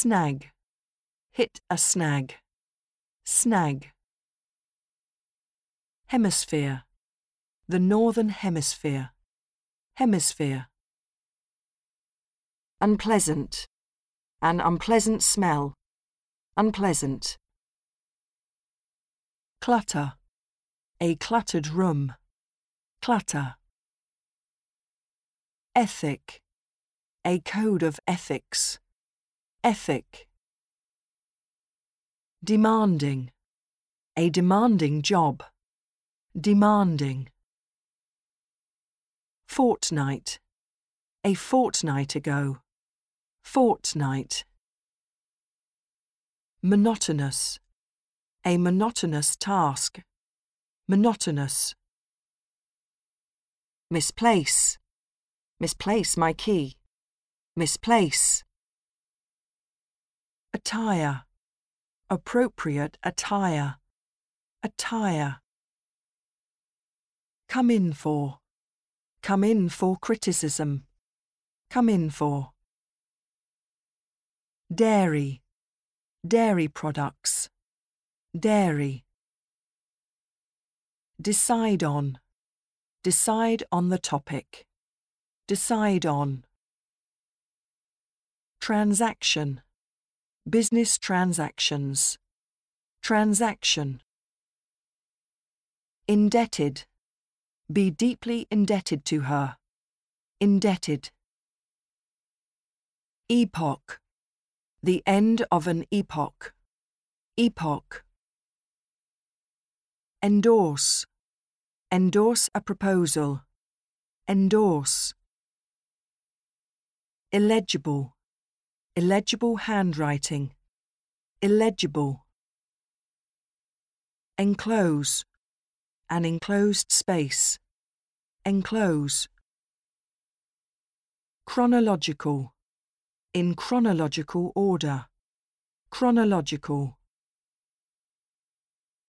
snag, hit a snag, snag. Hemisphere, the northern hemisphere, hemisphere. Unpleasant, an unpleasant smell, unpleasant. Clutter, a cluttered room, clutter. Ethic, a code of ethics, ethic. Demanding, a demanding job, demanding. Fortnight, a fortnight ago, fortnight. Monotonous, a monotonous task, monotonous. Misplace, misplace my key, misplace. Attire, appropriate attire, attire. Come in for, come in for criticism, come in for. Dairy, dairy products, dairy. Decide on, decide on the topic, decide on. Transaction, business transactions, transaction. Indebted, be deeply indebted to her, indebted. Epoch, the end of an epoch, epoch. Endorse, endorse a proposal, endorse. Illegible, illegible handwriting, illegible. Enclose, an enclosed space, enclose. Chronological, in chronological order, chronological.